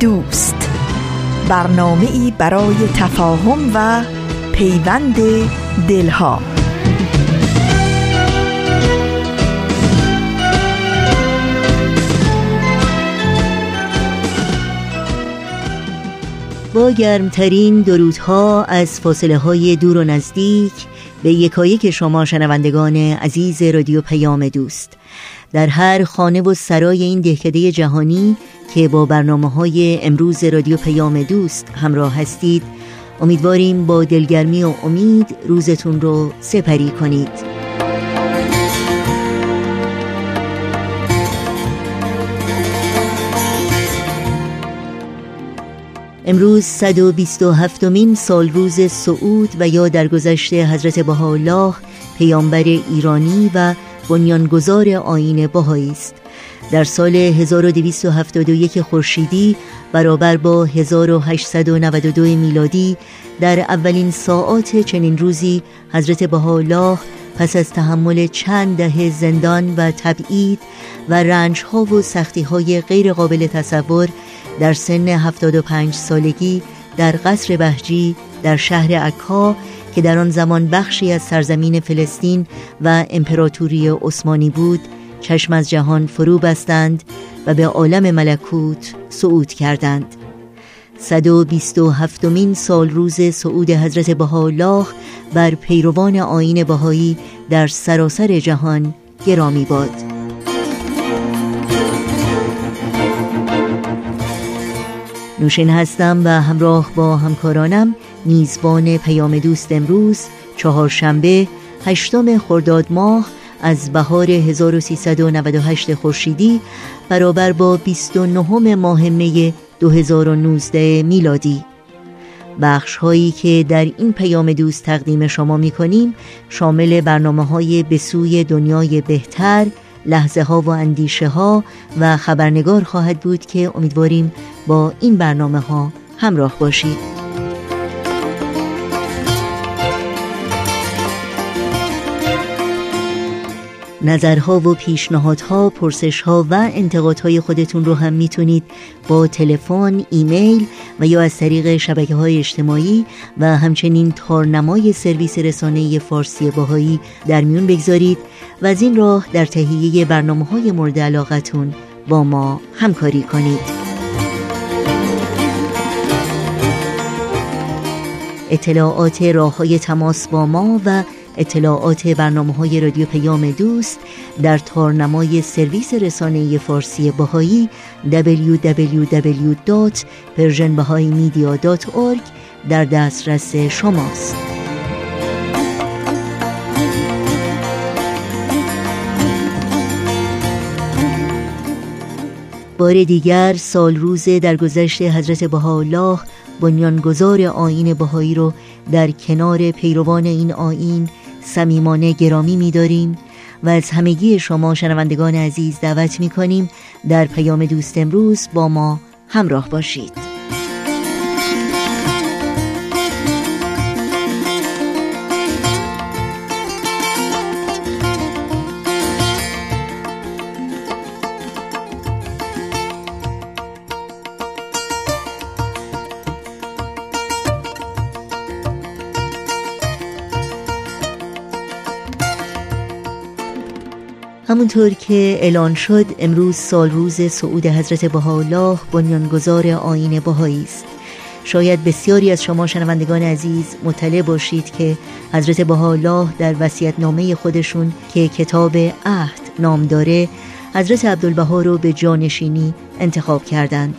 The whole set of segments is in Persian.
دوست. برنامه ای برای تفاهم و پیوند دلها. با گرمترین درودها از فاصله های دور و نزدیک به یکایک شما شنوندگان عزیز رادیو پیام دوست. در هر خانه و سرای این دهکده جهانی که با برنامه های امروز رادیو پیام دوست همراه هستید. امیدواریم با دلگرمی و امید روزتون رو سپری کنید. امروز 127 مین سال روز سعود و یا درگذشته حضرت بهاءالله پیامبر ایرانی و بنیانگذار آین بهایی است. در سال 1271 خورشیدی برابر با 1892 میلادی در اولین ساعات چنین روزی حضرت بهاءالله پس از تحمل چند دهه زندان و تبعید و رنجها و سختیهای غیر قابل تصور در سن 75 سالگی در قصر بهجی در شهر عکا که در آن زمان بخشی از سرزمین فلسطین و امپراتوری عثمانی بود چشم از جهان فرو بستند و به عالم ملکوت صعود کردند. 127 مین سال روز صعود حضرت بهاءالله بر پیروان آین بهایی در سراسر جهان گرامی باد. نوشین هستم و همراه با همکارانم میزبان پیام دوست امروز چهارشنبه هشتم خرداد ماه از بهار 1398 خورشیدی برابر با 29 ماه می 2019 میلادی. بخش هایی که در این پیام دوست تقدیم شما می کنیم شامل برنامه های به سوی دنیای بهتر لحظه ها و اندیشه ها و خبرنگار خواهد بود که امیدواریم با این برنامه ها همراه باشید. نظرها و پیشنهادها، پرسشها و انتقادهای خودتون رو هم می‌تونید با تلفن، ایمیل و یا از طریق شبکه های اجتماعی و همچنین تارنمای سرویس رسانه فارسی باهایی در میون بگذارید و از این راه در تهیه برنامه های مورد علاقتون با ما همکاری کنید. اطلاعات راه های تماس با ما و اطلاعات برنامه های رادیو پیام دوست در تارنمای سرویس رسانه فارسی باهایی www.persianbahaimedia.org در دسترس شماست. بار دیگر سال روز در گذشته حضرت بهاءالله بنیانگذار آین بهایی رو در کنار پیروان این آین صمیمانه گرامی می‌داریم و از همگی شما شنوندگان عزیز دعوت می‌کنیم در پیام دوست امروز با ما همراه باشید. همونطور که اعلان شد امروز سال روز صعود حضرت بهاءالله بنیانگذار آین بهایی است. شاید بسیاری از شما شنوندگان عزیز مطلع باشید که حضرت بهاءالله در نامه خودشون که کتاب عهد نام داره حضرت عبدالبها رو به جانشینی انتخاب کردند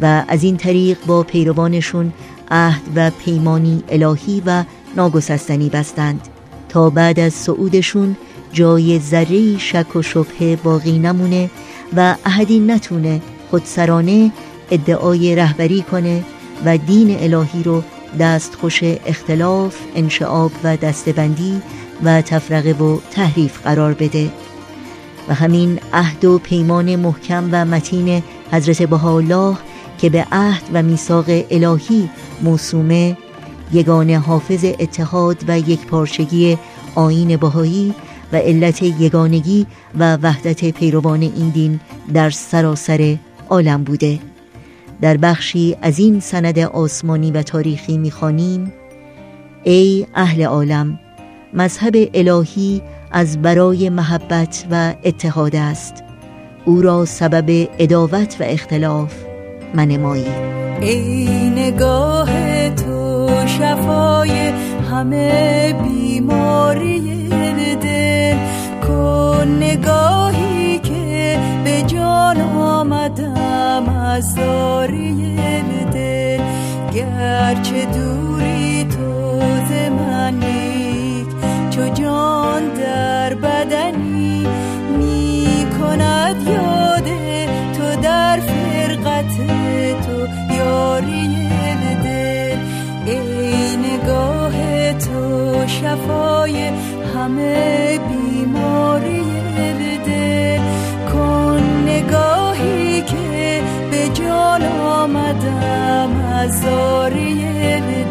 و از این طریق با پیروانشون عهد و پیمانی الهی و ناگسستنی بستند تا بعد از صعودشون جای ذره شک و شبهه باقی نمونه و احدی نتونه خودسرانه ادعای رهبری کنه و دین الهی رو دستخوش اختلاف، انشعاب و دستبندی و تفرقه و تحریف قرار بده. و همین عهد و پیمان محکم و متین حضرت بهاءالله که به عهد و میثاق الهی موسومه یگان حافظ اتحاد و یک پارچگی آین بهایی و علت یگانگی و وحدت پیروان این دین در سراسر عالم بوده. در بخشی از این سند آسمانی و تاریخی می‌خوانیم ای اهل عالم مذهب الهی از برای محبت و اتحاد است. او را سبب اداوت و اختلاف منمایی. ای نگاه تو شفای همه بیماری کن نگاهی که به جان آمدم از دل گرچه دوری تو ز من چو جان در بدنی می کند یاد تو در فرقت تو یاری دل ای نگاه تو شفای همه بیماری دل کن نگاهی که به جان آمدم. از زاری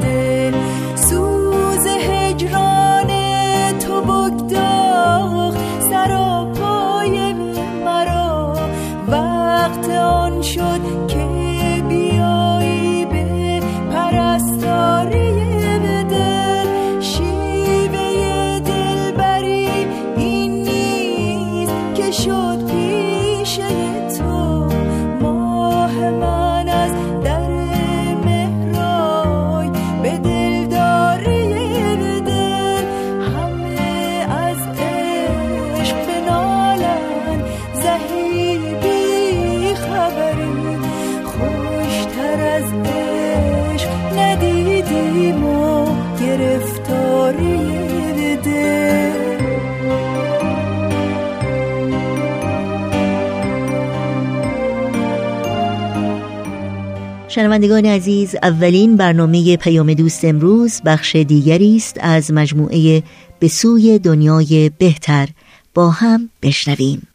شنوندگان عزیز اولین برنامه پیام دوست امروز بخش دیگری است از مجموعه به سوی دنیای بهتر با هم بشنویم.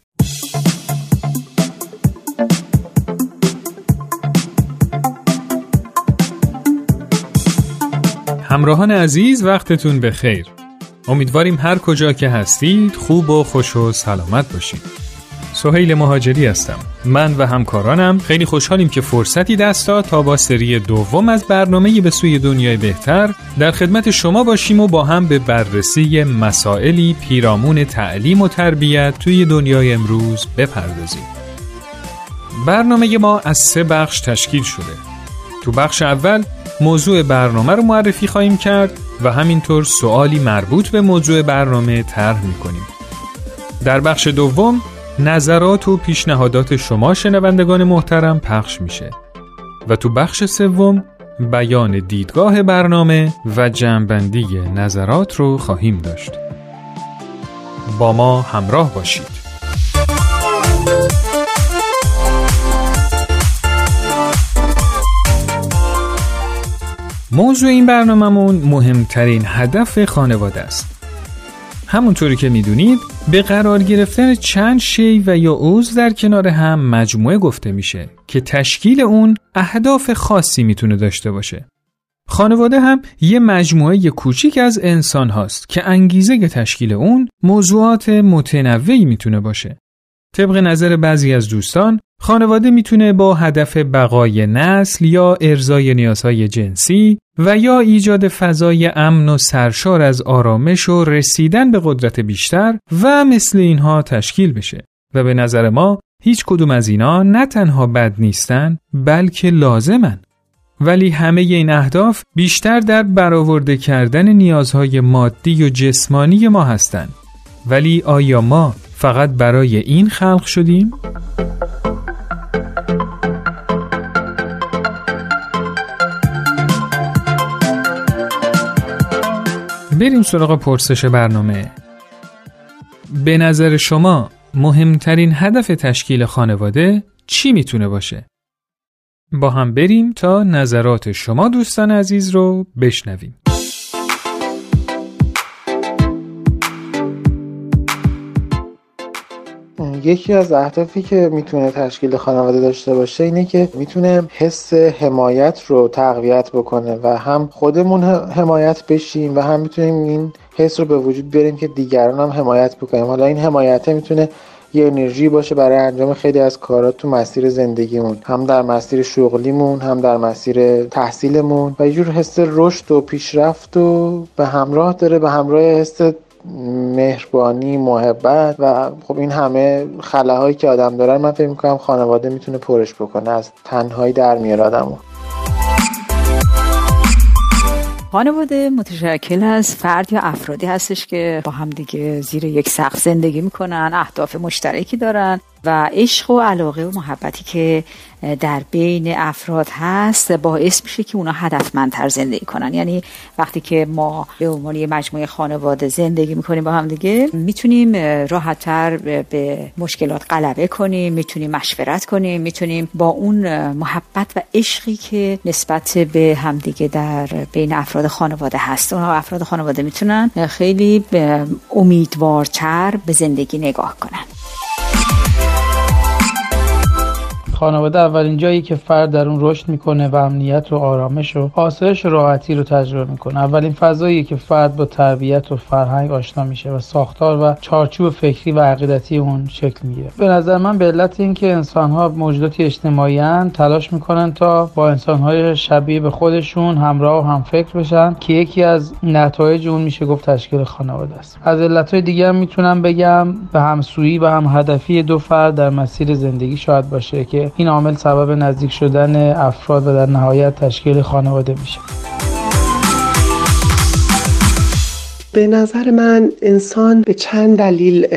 همراهان عزیز وقتتون به خیر امیدواریم هر کجا که هستید خوب و خوش و سلامت باشید. سهیل مهاجری هستم. من و همکارانم خیلی خوشحالیم که فرصتی دست داد تا با سری دوم از برنامه به سوی دنیای بهتر در خدمت شما باشیم و با هم به بررسی مسائلی پیرامون تعلیم و تربیت توی دنیای امروز بپردازیم. برنامه ما از سه بخش تشکیل شده. تو بخش اول موضوع برنامه رو معرفی خواهیم کرد و همینطور سوالی مربوط به موضوع برنامه طرح می‌کنیم. در بخش دوم نظرات و پیشنهادات شما شنوندگان محترم پخش میشه و تو بخش سوم بیان دیدگاه برنامه و جمعبندی نظرات رو خواهیم داشت. با ما همراه باشید. موضوع این برنامهمون مهمترین هدف خانواده است. همونطوری که می‌دونید به قرار گرفتن چند شی و یا عضو در کنار هم مجموعه گفته میشه که تشکیل اون اهداف خاصی می‌تونه داشته باشه. خانواده هم یه مجموعه کوچیک از انسان هاست که انگیزه تشکیل اون موضوعات متنوعی می‌تونه باشه. طبق نظر بعضی از دوستان خانواده می‌تونه با هدف بقای نسل یا ارزای نیازهای جنسی و یا ایجاد فضای امن و سرشار از آرامش و رسیدن به قدرت بیشتر و مثل اینها تشکیل بشه. و به نظر ما هیچ کدوم از اینا نه تنها بد نیستن بلکه لازمن. ولی همه این اهداف بیشتر در برآورده کردن نیازهای مادی و جسمانی ما هستند ولی آیا ما فقط برای این خلق شدیم؟ بریم سراغ پرسش برنامه به نظر شما مهمترین هدف تشکیل خانواده چی می‌تونه باشه؟ با هم بریم تا نظرات شما دوستان عزیز رو بشنویم. یکی از اهدافی که می‌تونه تشکیل خانواده داشته باشه اینه که می‌تونه حس حمایت رو تقویت بکنه و هم خودمون حمایت بشیم و هم می‌تونیم این حس رو به وجود بیاریم که دیگران هم حمایت بکنیم. حالا این حمایت می‌تونه یه انرژی باشه برای انجام خیلی از کارات تو مسیر زندگیمون هم در مسیر شغلیمون هم در مسیر تحصیلمون و یه جور حس رشد و پیشرفت و به همراه داره به همراه حس مهربانی محبت و خب این همه خلاهایی که آدم داره من فکر می‌کنم خانواده می‌تونه پرش بکنه از تنهایی در میاره آدمو. خانواده متشکل از فرد یا افرادی هستش که با هم دیگه زیر یک سقف زندگی می‌کنن اهداف مشترکی دارن. و عشق و علاقه و محبتی که در بین افراد هست باعث میشه که اونا هدفمندتر زندگی کنن. یعنی وقتی که ما به عنوان یه مجموعه خانواده زندگی می‌کنیم با هم دیگه می‌تونیم راحتتر به مشکلات غلبه کنیم می‌تونیم مشورت کنیم می‌تونیم با اون محبت و عشقی که نسبت به همدیگه در بین افراد خانواده هست. اونها افراد خانواده می‌تونن خیلی امیدوارتر به زندگی نگاه کنن. خانواده اولین جایی که فرد در اون رشد می‌کنه و امنیت و آرامش و آسایش و راحتی رو تجربه می‌کنه. اولین فضایی که فرد با تربیت و فرهنگ آشنا میشه و ساختار و چارچوب فکری و عقیدتی اون شکل می‌گیره. به نظر من به علت اینکه انسانها موجوداتی اجتماعی تلاش می‌کنن تا با انسانهای شبیه به خودشون همراه و هم فکر بشن که یکی از نتایج اون میشه گفت تشکیل خانواده است. از علتهای دیگه هم می‌تونم بگم. به همسویی و هم هدفی دو فرد در مسیر زندگی شاید باشه که این عامل سبب نزدیک شدن افراد و در نهایت تشکیل خانواده میشه. به نظر من انسان به چند دلیل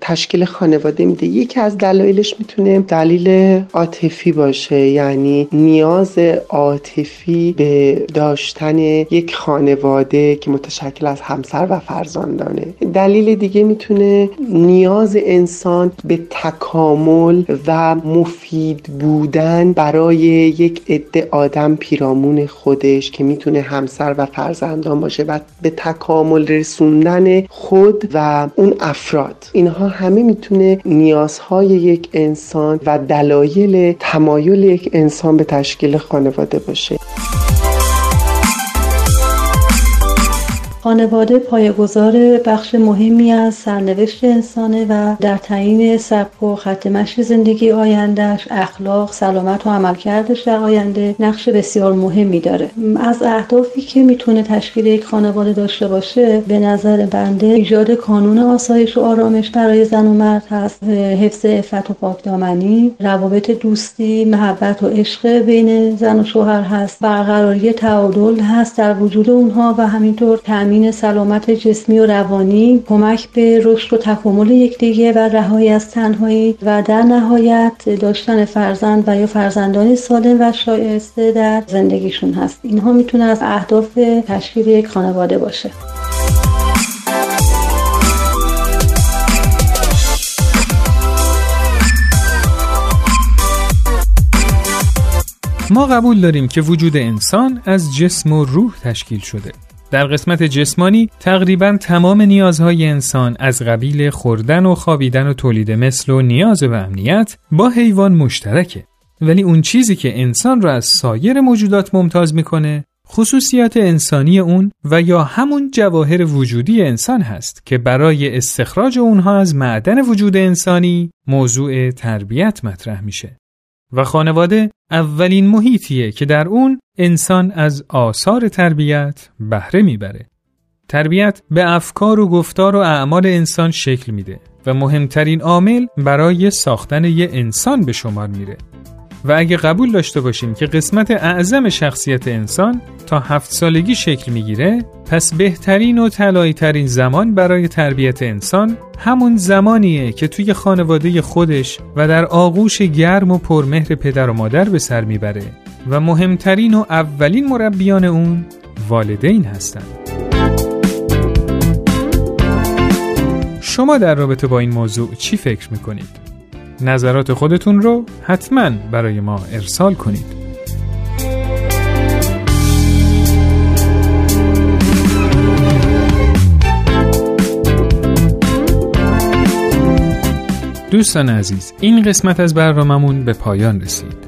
تشکیل خانواده میده. یکی از دلایلش می‌تونه دلیل عاطفی باشه یعنی نیاز عاطفی به داشتن یک خانواده که متشکل از همسر و فرزندانه دلیل دیگه می‌تونه نیاز انسان به تکامل و مفید بودن برای یک عده آدم پیرامون خودش که می‌تونه همسر و فرزندان باشه و به تکامل رسوندن خود و اون افراد. اینها همه می‌تونه نیازهای یک انسان و دلایل تمایل یک انسان به تشکیل خانواده باشه. خانواده پایگذار بخش مهمی از سرنوشت انسانه و در تعیین سبک و خط مشی زندگی آیندهش اخلاق سلامت و عملکردش در آینده نقش بسیار مهمی داره. از اهدافی که می‌تونه تشکیل یک خانواده داشته باشه به نظر بنده ایجاد کانون آسایش و آرامش برای زن و مرد هست. حفظ عفت و پاکدامنی روابط دوستی محبت و عشق بین زن و شوهر هست. برقراری تعادل هست در وجود اونها و همینطور تامین سلامت جسمی و روانی کمک به رشد و تکامل یکدیگه و رهایی از تنهایی و در نهایت داشتن فرزند و یا فرزندانی سالم و شایسته در زندگیشون هست. اینها می‌تونه از اهداف تشکیل یک خانواده باشه. ما قبول داریم که وجود انسان از جسم و روح تشکیل شده. در قسمت جسمانی تقریبا تمام نیازهای انسان از قبیل خوردن و خوابیدن و تولید مثل و نیاز و امنیت با حیوان مشترکه. ولی اون چیزی که انسان را از سایر موجودات ممتاز می‌کنه خصوصیات انسانی اون و یا همون جواهر وجودی انسان هست که برای استخراج اونها از معدن وجود انسانی موضوع تربیت مطرح میشه. و خانواده اولین محیطیه که در اون انسان از آثار تربیت بهره می‌بره. تربیت به افکار و گفتار و اعمال انسان شکل میده و مهمترین عامل برای ساختن یه انسان به شمار میره. و اگه قبول داشته باشیم که قسمت اعظم شخصیت انسان تا هفت سالگی شکل می‌گیره پس بهترین و طلایی ترین زمان برای تربیت انسان همون زمانیه که توی خانواده خودش و در آغوش گرم و پرمهر پدر و مادر به سر می‌بره و مهمترین و اولین مربیان اون والدین هستند. شما در رابطه با این موضوع چی فکر می‌کنید؟ نظرات خودتون رو حتما برای ما ارسال کنید. دوستان عزیز این قسمت از برنامهمون به پایان رسید.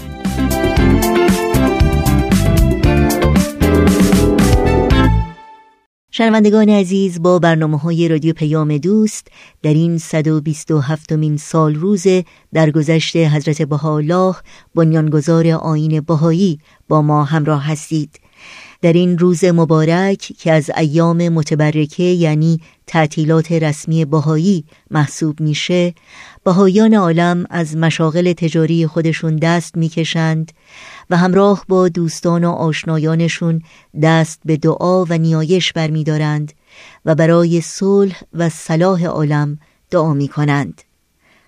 شنوندگان عزیز با برنامه های رادیو پیام دوست در این 127 مین سال روز درگذشت حضرت بهاءالله بنیانگذار آین بهایی با ما همراه هستید. در این روز مبارک که از ایام متبرکه یعنی تعطیلات رسمی بهایی محسوب میشه بهایان عالم از مشاغل تجاری خودشون دست می‌کشند. و همراه با دوستان و آشنایانشون دست به دعا و نیایش برمیدارند و برای صلح و صلاح عالم دعا می کنند.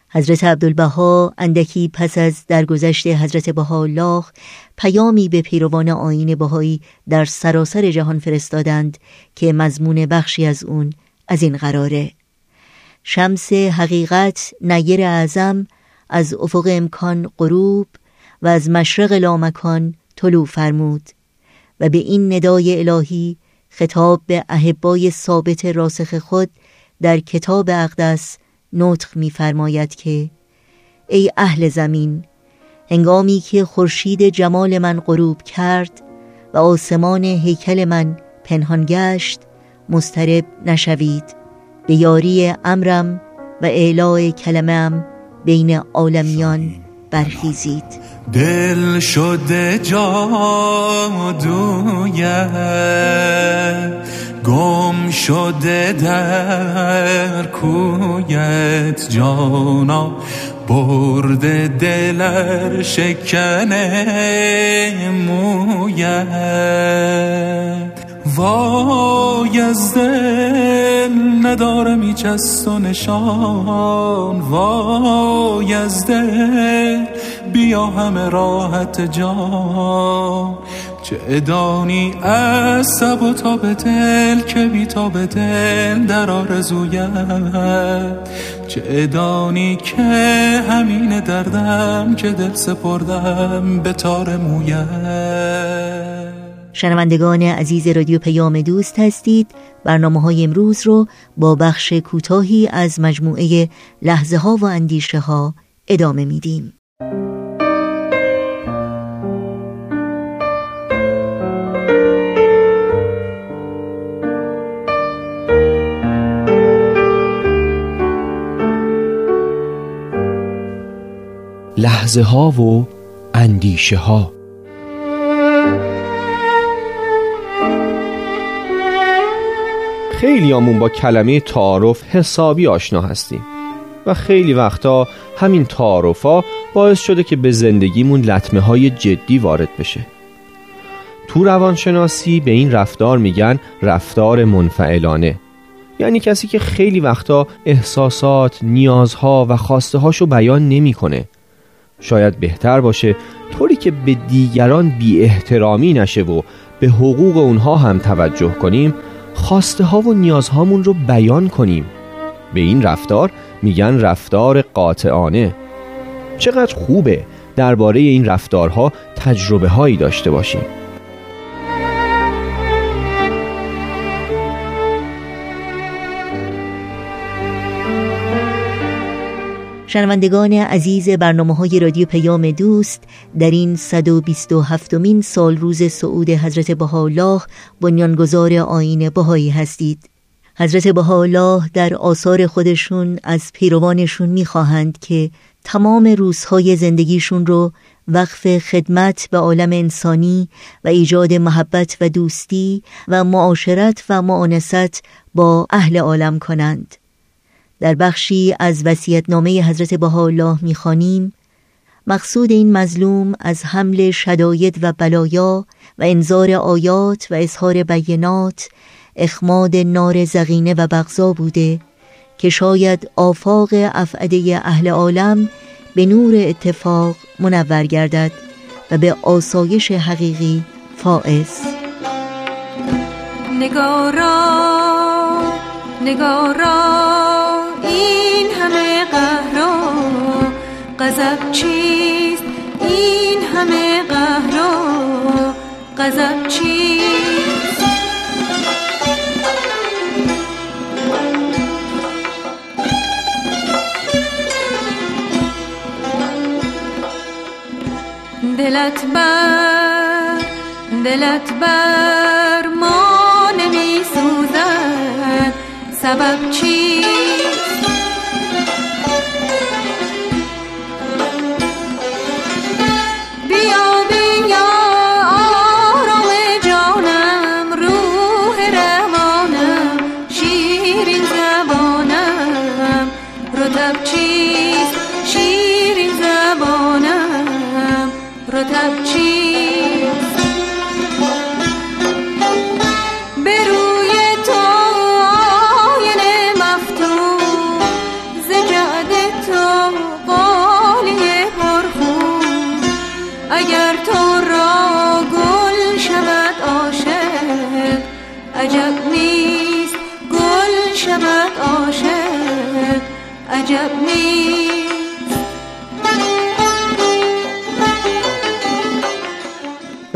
حضرت عبدالبها اندکی پس از درگذشت حضرت الله پیامی به پیروان آین بهایی در سراسر جهان فرستادند که مضمون بخشی از اون از این قراره شمس حقیقت نیر اعظم از افق امکان غروب و از مشرق لامکان طلوع فرمود و به این ندای الهی خطاب به احبای ثابت راسخ خود در کتاب اقدس نطق می‌فرماید که ای اهل زمین هنگامی که خورشید جمال من غروب کرد و آسمان هیکل من پنهان گشت مسترب نشوید. به یاری امرم و اعلاء کلمم بین عالمیان. برخیزید. دل شده جادویه گم شده در کویت جانا برده دلر شکنه مویت. وای از دل ندارم ایچ از نشان. وای از دل بیا همه راحت جان. چه ادانی از سب و تا به دل که بی تا به دل در آرزویت. چه ادانی که همین دردم که دل سپردم به تار مویت. شنوندگان عزیز رادیو پیام دوست هستید. برنامه های امروز رو با بخش کوتاهی از مجموعه لحظه ها و اندیشه ها ادامه میدیم. لحظه ها و اندیشه ها خیلی آمون با کلمه تعارف حسابی آشنا هستیم. و خیلی وقتا همین تعارفا باعث شده که به زندگیمون لطمه های جدی وارد بشه. تو روانشناسی به این رفتار میگن رفتار منفعلانه. یعنی کسی که خیلی وقتا احساسات، نیازها و خواسته هاشو بیان نمی‌کنه. شاید بهتر باشه طوری که به دیگران بی احترامی نشه و به حقوق اونها هم توجه کنیم خواسته ها و نیازهامون رو بیان کنیم. به این رفتار میگن رفتار قاطعانه. چقدر خوبه درباره این رفتارها تجربه هایی داشته باشیم. شنوندگان عزیز برنامه های رادیو پیام دوست در این 127 مین سال روز سعود حضرت بهاءالله بنیانگذار آین بهایی هستید. حضرت بهاءالله در آثار خودشون از پیروانشون می‌خواهند که تمام روزهای زندگیشون رو وقف خدمت به عالم انسانی و ایجاد محبت و دوستی و معاشرت و معانست با اهل عالم کنند. در بخشی از وصیت‌نامه حضرت بهاءالله می‌خوانیم مقصود این مظلوم از حمل شداید و بلایا و انظار آیات و اظهار بینات اخماد نار زغینه و بغضا بوده که شاید آفاق افعده اهل عالم به نور اتفاق منور گردد و به آسایش حقیقی فائز. نگارا نگارا. غضب چیست؟ این همه قهرا غضب چیست؟ دلت بر دلت بر ما نمی سوزد سبب چیست؟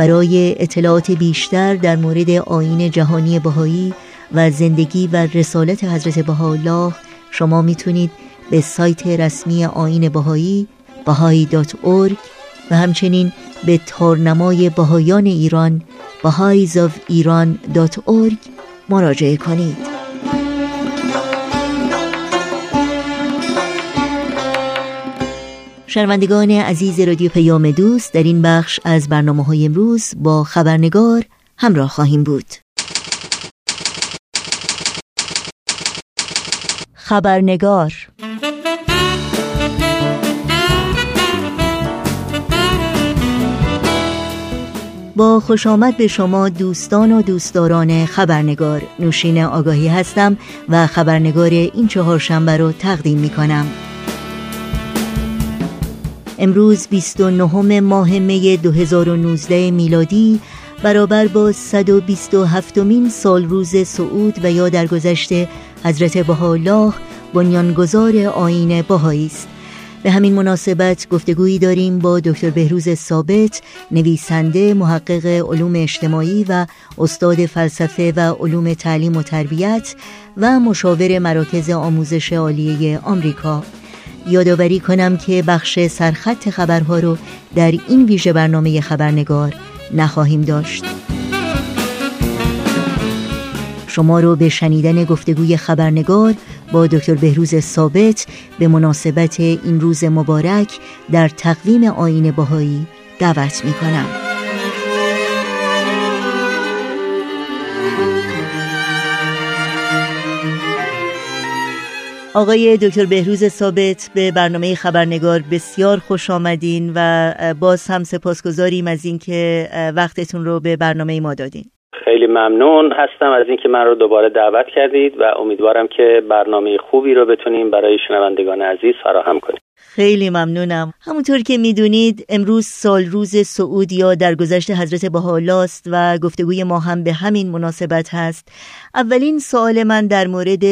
برای اطلاعات بیشتر در مورد آین جهانی بهایی و زندگی و رسالت حضرت بهاءالله شما می‌تونید به سایت رسمی آین بهایی bahai.org و همچنین به تارنمای بهایان ایران bahaisofiran.org مراجعه کنید. شنوندگان عزیز رادیو پیام دوست در این بخش از برنامه های امروز با خبرنگار همراه خواهیم بود. خبرنگار با خوش آمد به شما دوستان و دوستداران خبرنگار نوشین آگاهی هستم و خبرنگار این چهارشنبه رو تقدیم می کنم امروز 29 ماه می 2019 میلادی برابر با 127 مین سال روز سعود و یا درگذشت حضرت بهاءالله بنیانگذار آیین بهایی است. به همین مناسبت گفتگویی داریم با دکتر بهروز ثابت نویسنده محقق علوم اجتماعی و استاد فلسفه و علوم تعلیم و تربیت و مشاور مراکز آموزش عالیه آمریکا. یادآوری کنم که بخش سرخط خبرها رو در این ویژه برنامه خبرنگار نخواهیم داشت شما رو به شنیدن گفتگوی خبرنگار با دکتر بهروز ثابت به مناسبت این روز مبارک در تقویم آین باهایی دعوت می کنم. آقای دکتر بهروز ثابت به برنامه خبرنگار بسیار خوش آمدین و باز هم سپاسگزاریم از اینکه وقتتون رو به برنامه ما دادین. خیلی ممنون هستم از اینکه من رو دوباره دعوت کردید و امیدوارم که برنامه خوبی رو بتونیم برای شنوندگان عزیز فراهم کنیم. خیلی ممنونم. همونطور که می‌دونید امروز سال روز سعود یا درگذشت حضرت بهاءالله و گفتگوی ما هم به همین مناسبت هست. اولین سوال من در مورد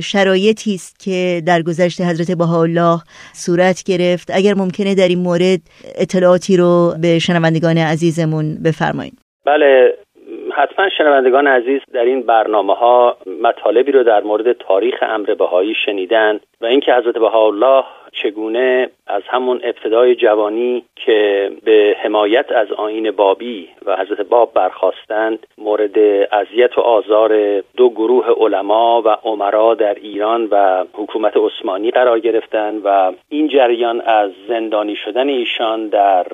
شرایطی است که درگذشت حضرت بهاءالله صورت گرفت. اگر ممکنه در این مورد اطلاعاتی رو به شنوندگان عزیزمون بفرمایید بله حتما شنوندگان عزیز در این برنامه ها مطالبی رو در مورد تاریخ امر بهایی شنیدن و اینکه حضرت بهاءالله چگونه از همون ابتدای جوانی که به حمایت از آین بابی و حضرت باب برخواستند مورد اذیت و آزار دو گروه علما و عمرا در ایران و حکومت عثمانی قرار گرفتند و این جریان از زندانی شدن ایشان در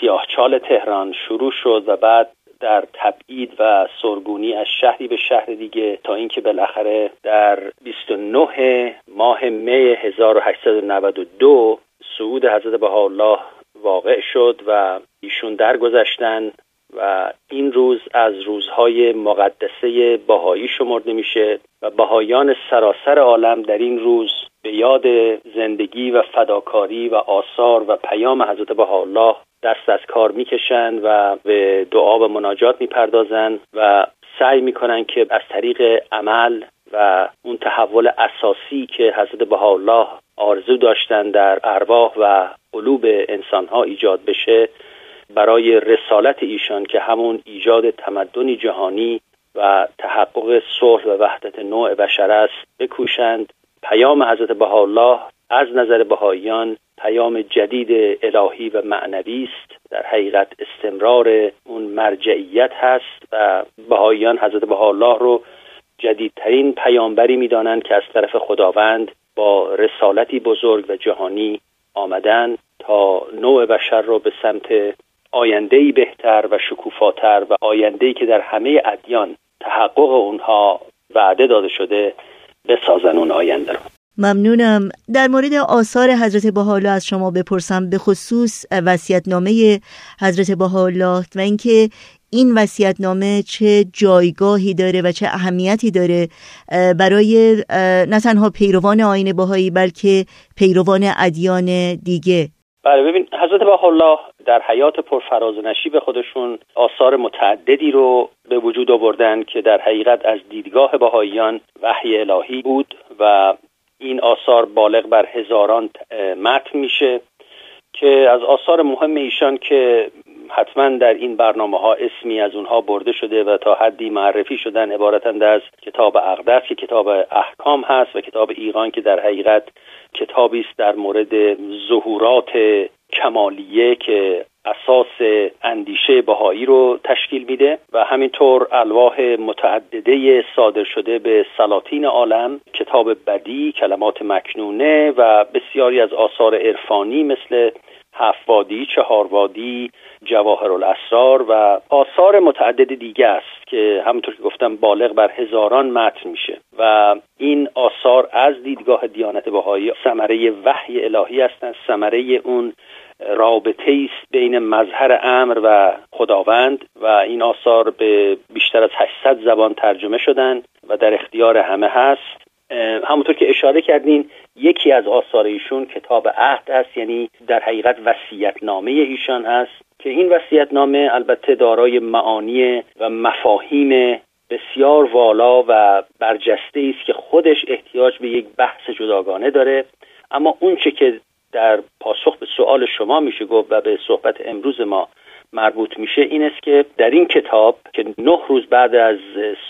سیاهچال تهران شروع شد و بعد در تبعید و سرگونی از شهری به شهر دیگه تا اینکه بالاخره در 29 ماه می 1892 صعود حضرت بهاءالله واقع شد و ایشون درگذشتن و این روز از روزهای مقدسه بهایی شمرده میشه و بهایان سراسر عالم در این روز به یاد زندگی و فداکاری و آثار و پیام حضرت بهاءالله دست از کار می‌کشند و به دعا و مناجات می‌پردازند و سعی می‌کنن که از طریق عمل و اون تحول اساسی که حضرت بهاءالله آرزو داشتن در ارواح و قلوب انسانها ایجاد بشه برای رسالت ایشان که همون ایجاد تمدنی جهانی و تحقق صلح و وحدت نوع بشر است بکوشند. پیام حضرت بهاءالله از نظر بهاییان پیام جدید الهی و معنوی است. در حقیقت استمرار اون مرجعیت هست و بهاییان حضرت بهاءالله رو جدیدترین پیامبری می‌دانند که از طرف خداوند با رسالتی بزرگ و جهانی آمدن تا نوع بشر رو به سمت آیندهی بهتر و شکوفاتر و آیندهی که در همه ادیان تحقق اونها وعده داده شده بسازن اون آینده رو. ممنونم. در مورد آثار حضرت بهاءالله از شما بپرسم به خصوص وصیت‌نامه حضرت بهاءالله و اینکه این وصیت‌نامه چه جایگاهی داره و چه اهمیتی داره برای نه تنها پیروان آین بهایی بلکه پیروان ادیان دیگه. بله ببین حضرت بهاءالله در حیات پرفراز و نشیب خودشون آثار متعددی رو به وجود آوردن که در حقیقت از دیدگاه بهاییان وحی الهی بود و این آثار بالغ بر هزاران متن میشه که از آثار مهم ایشان که حتما در این برنامه ها اسمی از اونها برده شده و تا حدی معرفی شدن عبارتند از کتاب اقدس که کتاب احکام هست و کتاب ایران که در حقیقت کتابی است در مورد ظهورات کمالیه که اساس اندیشه بهایی رو تشکیل میده و همینطور الواح متعدده صادر شده به سلاطین عالم کتاب بدی کلمات مکنونه و بسیاری از آثار عرفانی مثل هفوادی، چهاروادی، جواهر الاسرار و آثار متعدد دیگه است که همونطور که گفتم بالغ بر هزاران متن میشه و این آثار از دیدگاه دیانت بهایی ثمره وحی الهی هستند ثمره اون رابطه است بین مظهر امر و خداوند و این آثار به بیشتر از 800 زبان ترجمه شدن و در اختیار همه هست. همونطور که اشاره کردین یکی از آثار ایشون کتاب عهد است یعنی در حقیقت وصیت نامه ایشان هست که این وصیت نامه البته دارای معانی و مفاهیم بسیار والا و برجسته است که خودش احتیاج به یک بحث جداگانه داره. اما اونچه که در پاسخ به سوال شما میشه گفت و به صحبت امروز ما مربوط میشه این است که در این کتاب که نه روز بعد از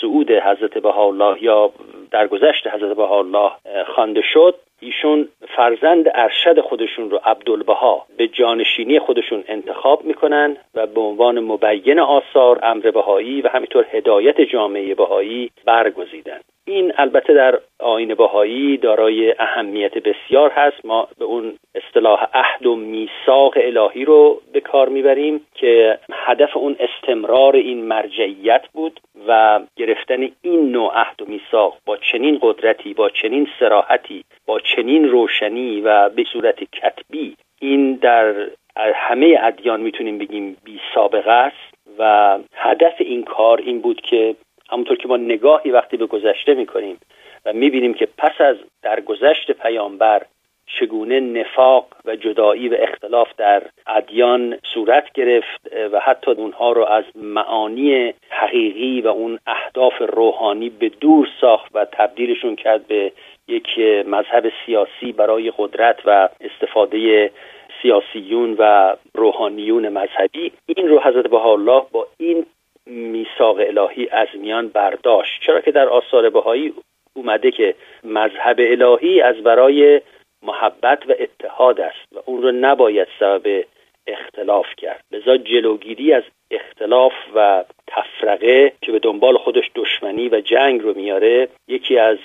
صعود حضرت بهاءالله یا درگذشت حضرت بهاءالله خوانده شد ایشون فرزند ارشد خودشون رو عبدالبها به جانشینی خودشون انتخاب می‌کنن و به عنوان مبین آثار امر بهایی و همینطور هدایت جامعه بهایی برگزیدن. این البته در آین بهایی دارای اهمیت بسیار هست. ما به اون اصطلاح عهد و میثاق الهی رو به کار می‌بریم که هدف اون استمرار این مرجعیت بود و گرفتن این نوع عهد و میثاق با چنین قدرتی با چنین سراحتی با چنین روشنی و به صورت کتبی این در همه ادیان می‌تونیم بگیم بی سابقه است. و هدف این کار این بود که همونطور که ما نگاهی وقتی به گذشته می‌کنیم و می‌بینیم که پس از درگذشت پیامبر چگونه نفاق و جدایی و اختلاف در ادیان صورت گرفت و حتی اونها رو از معانی حقیقی و اون اهداف روحانی به دور ساخت و تبدیلشون کرد به یک مذهب سیاسی برای قدرت و استفاده سیاسیون و روحانیون مذهبی. این رو حضرت بهاءالله با این میثاق الهی از میان برداشت. چرا که در آثار بهایی اومده که مذهب الهی از برای محبت و اتحاد است و اون رو نباید سبب اختلاف کرد. لذا جلوگیری از اختلاف و تفرقه که به دنبال خودش دشمنی و جنگ رو میاره یکی از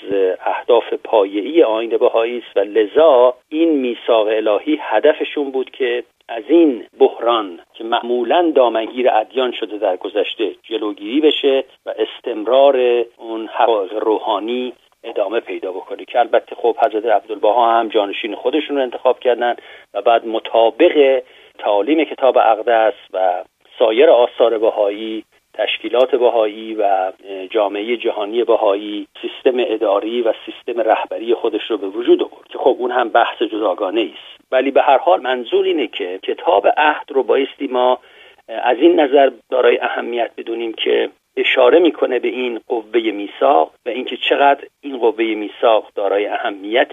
اهداف پایه‌ای آین بهایی است و لذا این میثاق الهی هدفشون بود که از این بحران که معمولا دامنگیر ادیان شده در گذشته جلوگیری بشه و استمرار اون حقایق روحانی ادامه پیدا بکنه که البته خب حضرت عبدالبها هم جانشین خودشون رو انتخاب کردن و بعد مطابق تعالیم کتاب اقدس و سایر آثار بهایی تشکیلات بهایی و جامعه جهانی بهایی سیستم اداری و سیستم رهبری خودش رو به وجود آورد که خب اون هم بحث جداگانه است. ولی به هر حال منظور اینه که کتاب عهد رو بایستی ما از این نظر دارای اهمیت بدونیم که اشاره می‌کنه به این قوه میثاق و اینکه چقدر این قوه میثاق دارای اهمیت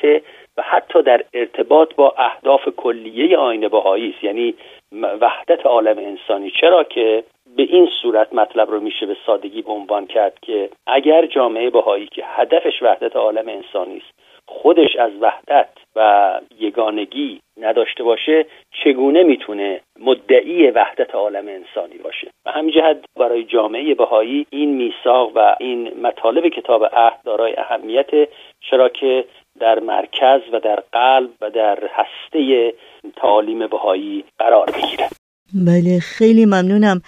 و حتی در ارتباط با اهداف کلیه آینه بهایی است. یعنی وحدت عالم انسانی. چرا که به این صورت مطلب رو میشه به سادگی عنوان کرد که اگر جامعه بهایی که هدفش وحدت عالم انسانی است خودش از وحدت و یگانگی نداشته باشه چگونه می‌تونه مدعی وحدت عالم انسانی باشه؟ و همین جهت برای جامعه بهایی این میثاق و این مطالب کتاب عهد دارای اهمیت چرا که در مرکز و در قلب و در هسته تعالیم بهایی قرار بگیره. بله خیلی ممنونم.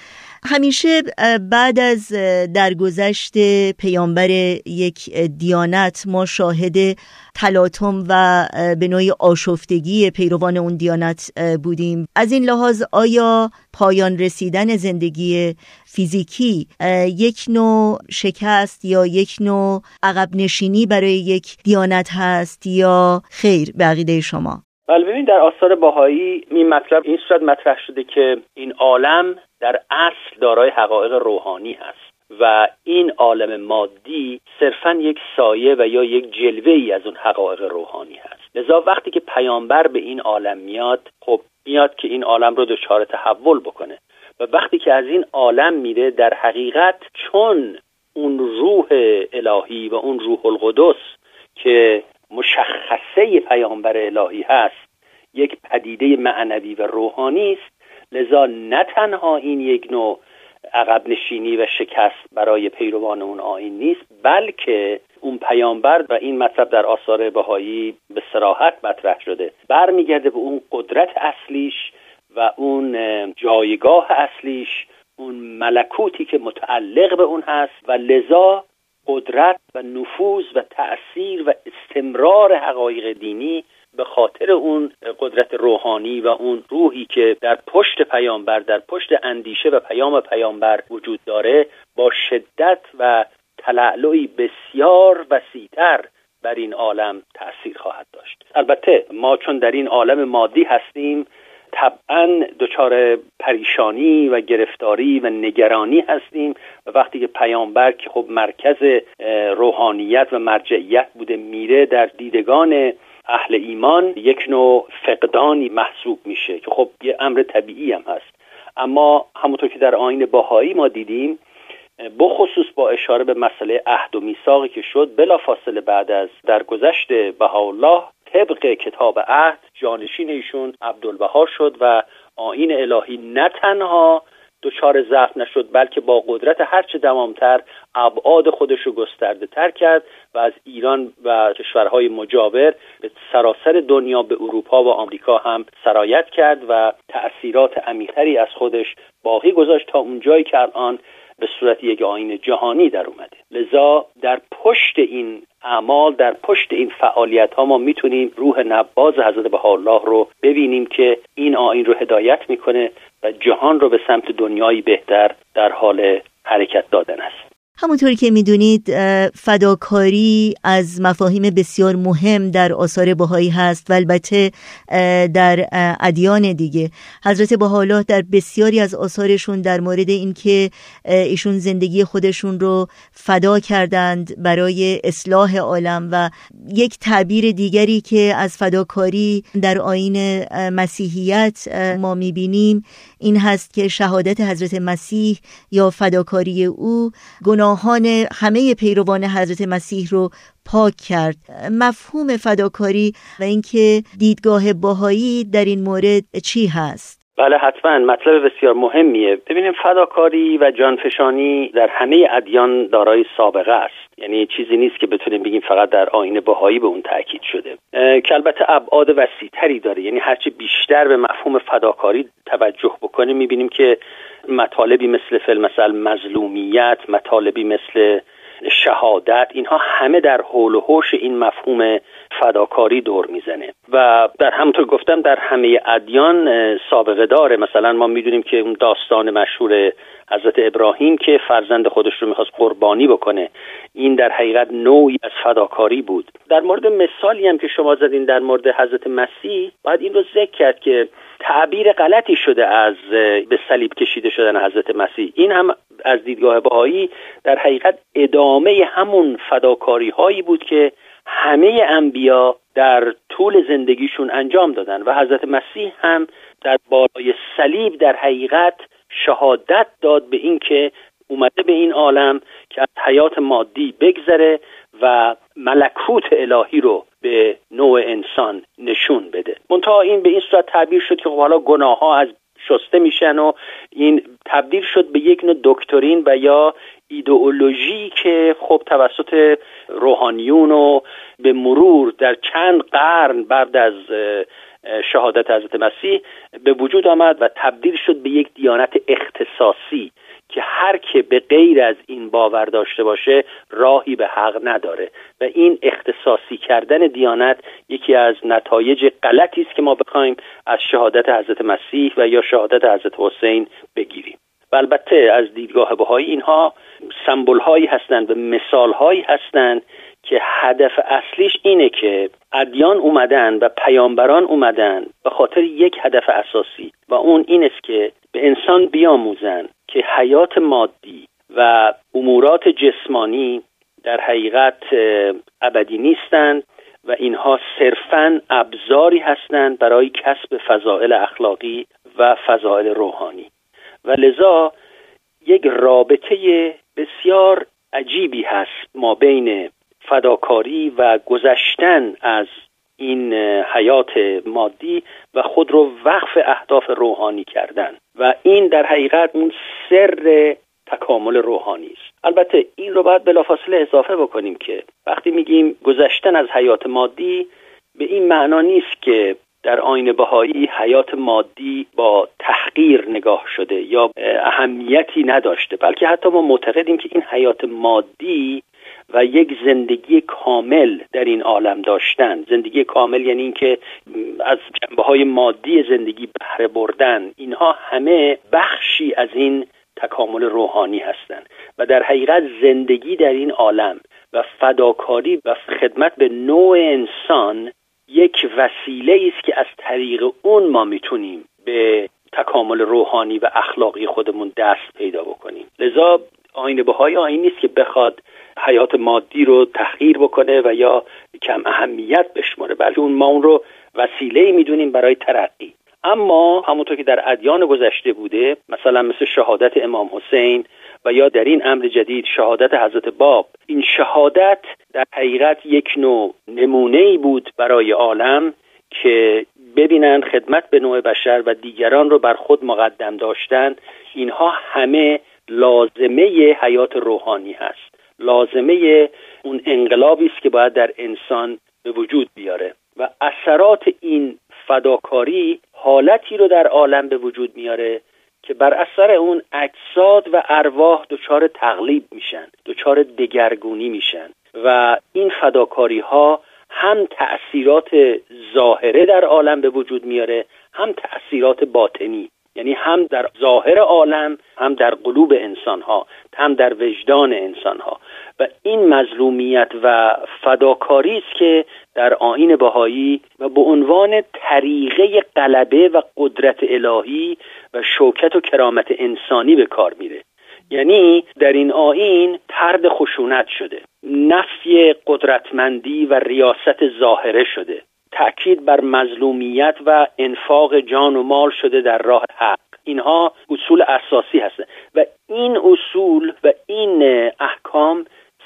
همیشه بعد از درگذشت پیامبر یک دیانت ما شاهد تلاطم و به نوعی آشفتگی پیروان اون دیانت بودیم. از این لحاظ آیا پایان رسیدن زندگی فیزیکی یک نوع شکست یا یک نوع عقب نشینی برای یک دیانت هست یا خیر بقیده شما؟ بله ببینید در آثار باهایی این مطلب این صورت مطرح شده که این عالم در اصل دارای حقایق روحانی هست و این عالم مادی صرفا یک سایه و یا یک جلوه ای از اون حقایق روحانی هست. لذا وقتی که پیامبر به این عالم میاد خب میاد که این عالم رو دچار تحول بکنه. و وقتی که از این عالم میره در حقیقت چون اون روح الهی و اون روح القدس که مشخصه پیامبر الهی هست یک پدیده معنوی و روحانی است. لذا نه تنها این یک نوع عقب نشینی و شکست برای پیروان اون آین نیست بلکه اون پیامبر و این مطلب در آثار بهایی به سراحت مطرح شده. برمیگرده به اون قدرت اصلیش و اون جایگاه اصلیش اون ملکوتی که متعلق به اون هست. و لذا قدرت و نفوذ و تأثیر و استمرار حقایق دینی به خاطر اون قدرت روحانی و اون روحی که در پشت پیامبر در پشت اندیشه و پیام پیامبر وجود داره با شدت و تلعلعی بسیار وسیعتر بر این عالم تأثیر خواهد داشت. البته ما چون در این عالم مادی هستیم طبعا دچار پریشانی و گرفتاری و نگرانی هستیم و وقتی که پیامبر که خب مرکز روحانیت و مرجعیت بوده میره در دیدگان اهل ایمان یک نوع فقدانی محسوب میشه که خب یه امر طبیعی هم هست. اما همونطور که در آین باهایی ما دیدیم بخصوص با اشاره به مسئله عهد و میثاقی که شد بلا فاصله بعد از درگذشت بهاءالله طبق کتاب عهد جانشین ایشون عبدالبها شد و آین الهی نه تنها دچار ضعف نشد بلکه با قدرت هرچه دمامتر ابعاد خودش رو گسترده تر کرد و از ایران و کشورهای مجاور به سراسر دنیا به اروپا و آمریکا هم سرایت کرد و تأثیرات عمیقتری از خودش باقی گذاشت تا اونجایی که الان به صورت یک آین جهانی در اومده. لذا در پشت این اعمال در پشت این فعالیت ها ما می‌تونیم روح نباز حضرت الله رو ببینیم که این آین رو هدایت می‌کنه و جهان رو به سمت دنیایی بهتر در حال حرکت دادن است. همونطوری که می‌دونید فداکاری از مفاهیم بسیار مهم در آثار بهایی هست و البته در ادیان دیگه. حضرت بهاءالله در بسیاری از آثارشون در مورد اینکه ایشون زندگی خودشون رو فدا کردند برای اصلاح عالم و یک تعبیر دیگری که از فداکاری در آین مسیحیت ما می‌بینیم این هست که شهادت حضرت مسیح یا فداکاری او گناهان همه پیروان حضرت مسیح رو پاک کرد. مفهوم فداکاری و اینکه دیدگاه باهایی در این مورد چی هست؟ بله حتما. مطلب بسیار مهمیه. ببینیم فداکاری و جانفشانی در همه ادیان دارای سابقه است. یعنی چیزی نیست که بتونیم بگیم فقط در آین بهایی به اون تاکید شده. که البته ابعاد وسیعتری داره. یعنی هرچی بیشتر به مفهوم فداکاری توجه بکنیم می‌بینیم که مطالبی مثل فیلم مثل مظلومیت مطالبی مثل شهادت اینها همه در حول و حوش این مفهوم فداکاری دور می‌زنه. و در همونطور گفتم در همه ادیان سابقه داره. مثلا ما می‌دونیم که اون داستان مشهور حضرت ابراهیم که فرزند خودش رو می‌خواست قربانی بکنه این در حقیقت نوعی از فداکاری بود. در مورد مثالی هم که شما زدین در مورد حضرت مسیح باید این رو ذکر کرد که تعبیر غلطی شده از به صلیب کشیده شدن حضرت مسیح. این هم از دیدگاه بهایی در حقیقت ادامه همون فداکاری هایی بود که همه انبیا در طول زندگیشون انجام دادن و حضرت مسیح هم در بالای صلیب در حقیقت شهادت داد به اینکه اومده به این عالم که از حیات مادی بگذره و ملکوت الهی رو به نوع انسان نشون بده. منتها این به این صورت تعبیر شد که خب حالا گناه ها از شسته میشن و این تبدیل شد به یک نوع دکترین و یا ایدئولوژی که خب توسط روحانیون و به مرور در چند قرن بعد از شهادت حضرت مسیح به وجود آمد و تبدیل شد به یک دیانت اختصاصی. که هر که به غیر از این باور داشته باشه راهی به حق نداره. و این اختصاصی کردن دیانت یکی از نتایج غلطی است که ما بخوایم از شهادت حضرت مسیح و یا شهادت حضرت حسین بگیریم. و البته از دیدگاه بهایی اینها سمبل هایی هستند و مثال هایی هستند که هدف اصلیش اینه که ادیان اومدن و پیامبران اومدن به خاطر یک هدف اساسی و اون این است که به انسان بیاموزن که حیات مادی و امورات جسمانی در حقیقت ابدی نیستند و اینها صرفا ابزاری هستند برای کسب فضائل اخلاقی و فضائل روحانی. و لذا یک رابطه بسیار عجیبی هست ما بین فداکاری و گذشتن از این حیات مادی و خود رو وقف اهداف روحانی کردن. و این در حقیقت اون سر تکامل روحانی است. البته این رو باید بلافاصله اضافه بکنیم که وقتی میگیم گذشتن از حیات مادی به این معنا نیست که در آین بهایی حیات مادی با تحقیر نگاه شده یا اهمیتی نداشته بلکه حتی ما معتقدیم که این حیات مادی و یک زندگی کامل در این عالم داشتن. زندگی کامل یعنی اینکه از جنبه های مادی زندگی بهره بردن. اینها همه بخشی از این تکامل روحانی هستند و در حقیقت زندگی در این عالم و فداکاری و خدمت به نوع انسان یک وسیله است که از طریق اون ما می‌تونیم به تکامل روحانی و اخلاقی خودمون دست پیدا بکنیم. لذا آین بهای آین نیست که بخواد حیات مادی رو تحقیر بکنه و یا کم اهمیت بشماره. بلکه اون ما اون رو وسیله می‌دونیم برای ترقی. اما همونطور که در ادیان گذشته بوده مثلا مثل شهادت امام حسین و یا در این امر جدید شهادت حضرت باب این شهادت در حقیقت یک نوع نمونه ای بود برای عالم که ببینند خدمت به نوع بشر و دیگران رو بر خود مقدم داشتن. اینها همه لازمه حیات روحانی هست. لازمه اون انقلابی است که باید در انسان به وجود بیاره. و اثرات این فداکاری حالتی رو در عالم به وجود میاره که بر اثر اون اجساد و ارواح دچار تقلیب میشن دچار دگرگونی میشن. و این فداکاری ها هم تأثیرات ظاهره در عالم به وجود میاره هم تأثیرات باطنی. یعنی هم در ظاهر عالم هم در قلوب انسان ها هم در وجدان انسان ها و این مظلومیت و فداکاری است که در آین بهایی و به عنوان طریقه قلبه و قدرت الهی و شوکت و کرامت انسانی به کار میره. یعنی در این آین ترد خشونت شده نفی قدرتمندی و ریاست ظاهره شده. تأکید بر مظلومیت و انفاق جان و مال شده در راه حق. اینها اصول اساسی هستند و این اصول و این احکام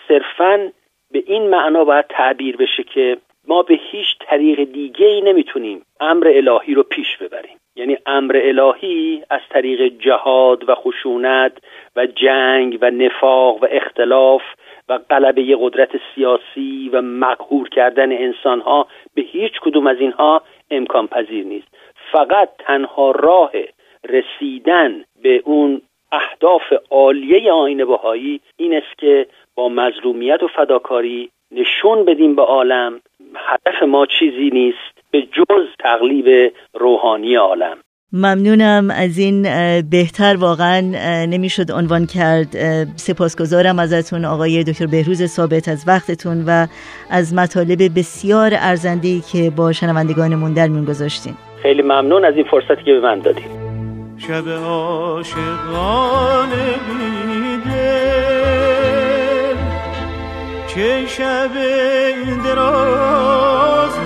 صرفا به این معنا باید تعبیر بشه که ما به هیچ طریق دیگه ای نمی‌تونیم امر الهی رو پیش ببریم. یعنی امر الهی از طریق جهاد و خشونت و جنگ و نفاق و اختلاف و قلبه قدرت سیاسی و مقهور کردن انسانها به هیچ کدوم از اینها امکان پذیر نیست. فقط تنها راه رسیدن به اون اهداف عالیه آین بهایی این است که با مظلومیت و فداکاری نشون بدیم به عالم هدف ما چیزی نیست به جز تقلیب روحانی عالم. ممنونم. از این بهتر واقعا نمی‌شد عنوان کرد. سپاسگزارم ازتون آقای دکتر بهروز ثابت از وقتتون و از مطالب بسیار ارزنده که با شنوندگانمون در میون گذاشتین. خیلی ممنون از این فرصتی که به من دادیم شب عاشقانه بیده چه شب دراز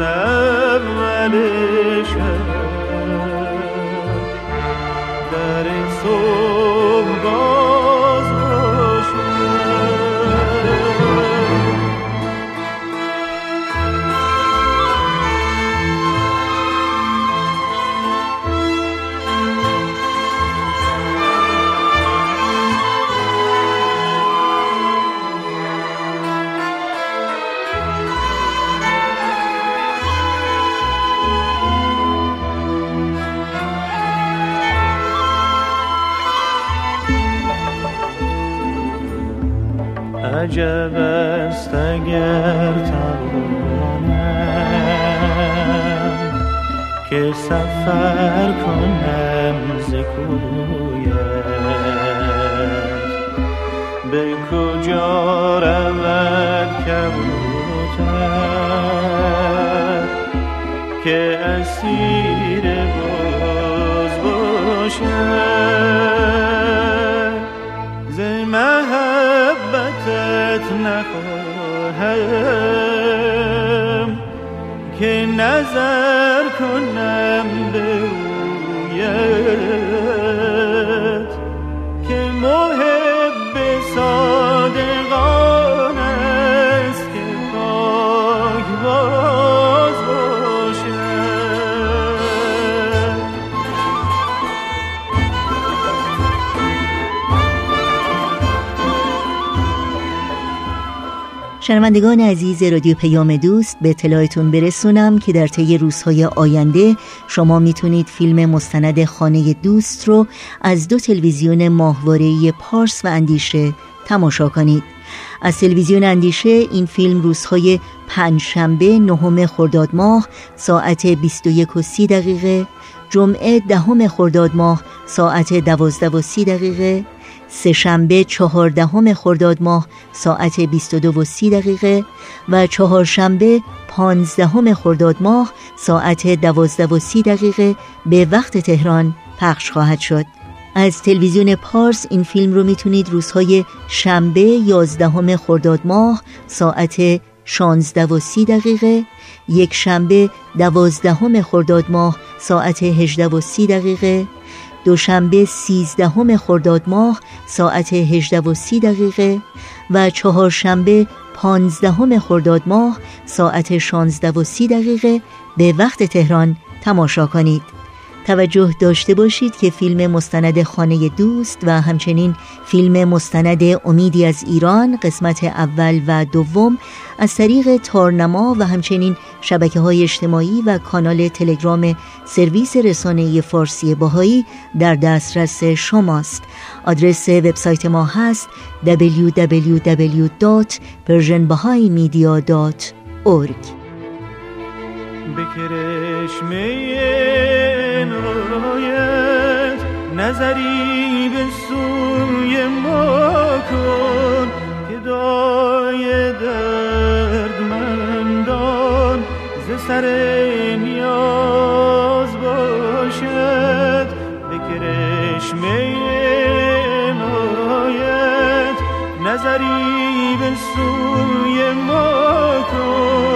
که زمل شب در صبح عجب است اگر توانم که سفر کنم ز به کجا رود کبوتر که اسیر نخواهم که نظر کنم به شنوندگان عزیز رادیو پیام دوست به اطلاعتون برسونم که در طی روزهای آینده شما می‌تونید فیلم مستند خانه دوست رو از دو تلویزیون ماهواره‌ای پارس و اندیشه تماشا کنید. از تلویزیون اندیشه این فیلم روزهای پنجشنبه نهم خرداد ماه ساعت 21 و 30 دقیقه جمعه دهم خرداد ماه ساعت 12 و 30 دقیقه سهشنبه چهاردهم خرداد ماه ساعت 22 و 30 دقیقه و چهارشنبه پانزدهم خرداد ماه ساعت 12 و 30 دقیقه به وقت تهران پخش خواهد شد. از تلویزیون پارس این فیلم رو می‌تونید روزهای شنبه 11 خرداد ماه ساعت 16 و 30 دقیقه یک شنبه 12 خرداد ماه ساعت 18 و 30 دقیقه دوشنبه 13 خرداد ماه ساعت 18 و 30 دقیقه و چهارشنبه 15 خرداد ماه ساعت 16 و 30 دقیقه به وقت تهران تماشا کنید. توجه داشته باشید که فیلم مستند خانه دوست و همچنین فیلم مستند امیدی از ایران قسمت اول و دوم از طریق تارنما و همچنین شبکه های اجتماعی و کانال تلگرام سرویس رسانه فارسی باهایی در دسترس شماست. آدرس وبسایت ما هست www.persianbahaimedia.org به کرشمه عنایت نظری به سوی ما کن که دای دردمندان ز سر نیاز باشد. به کرشمه عنایت نظری به سوی ما کن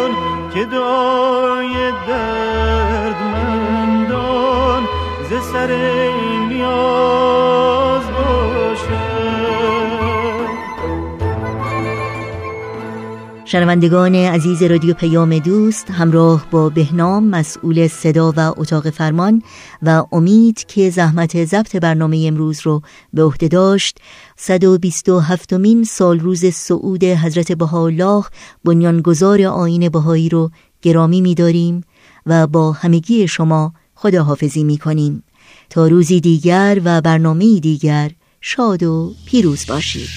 که دای دردمندان ز سر نیاز شنوندگان عزیز رادیو پیام دوست همراه با بهنام مسئول صدا و اتاق فرمان و امید که زحمت ضبط برنامه امروز رو به عهده داشت 127 مین سال روز صعود حضرت بهاءالله بنیانگذار آین بهایی رو گرامی می‌داریم و با همگی شما خداحافظی می کنیم تا روزی دیگر و برنامه دیگر شاد و پیروز باشید.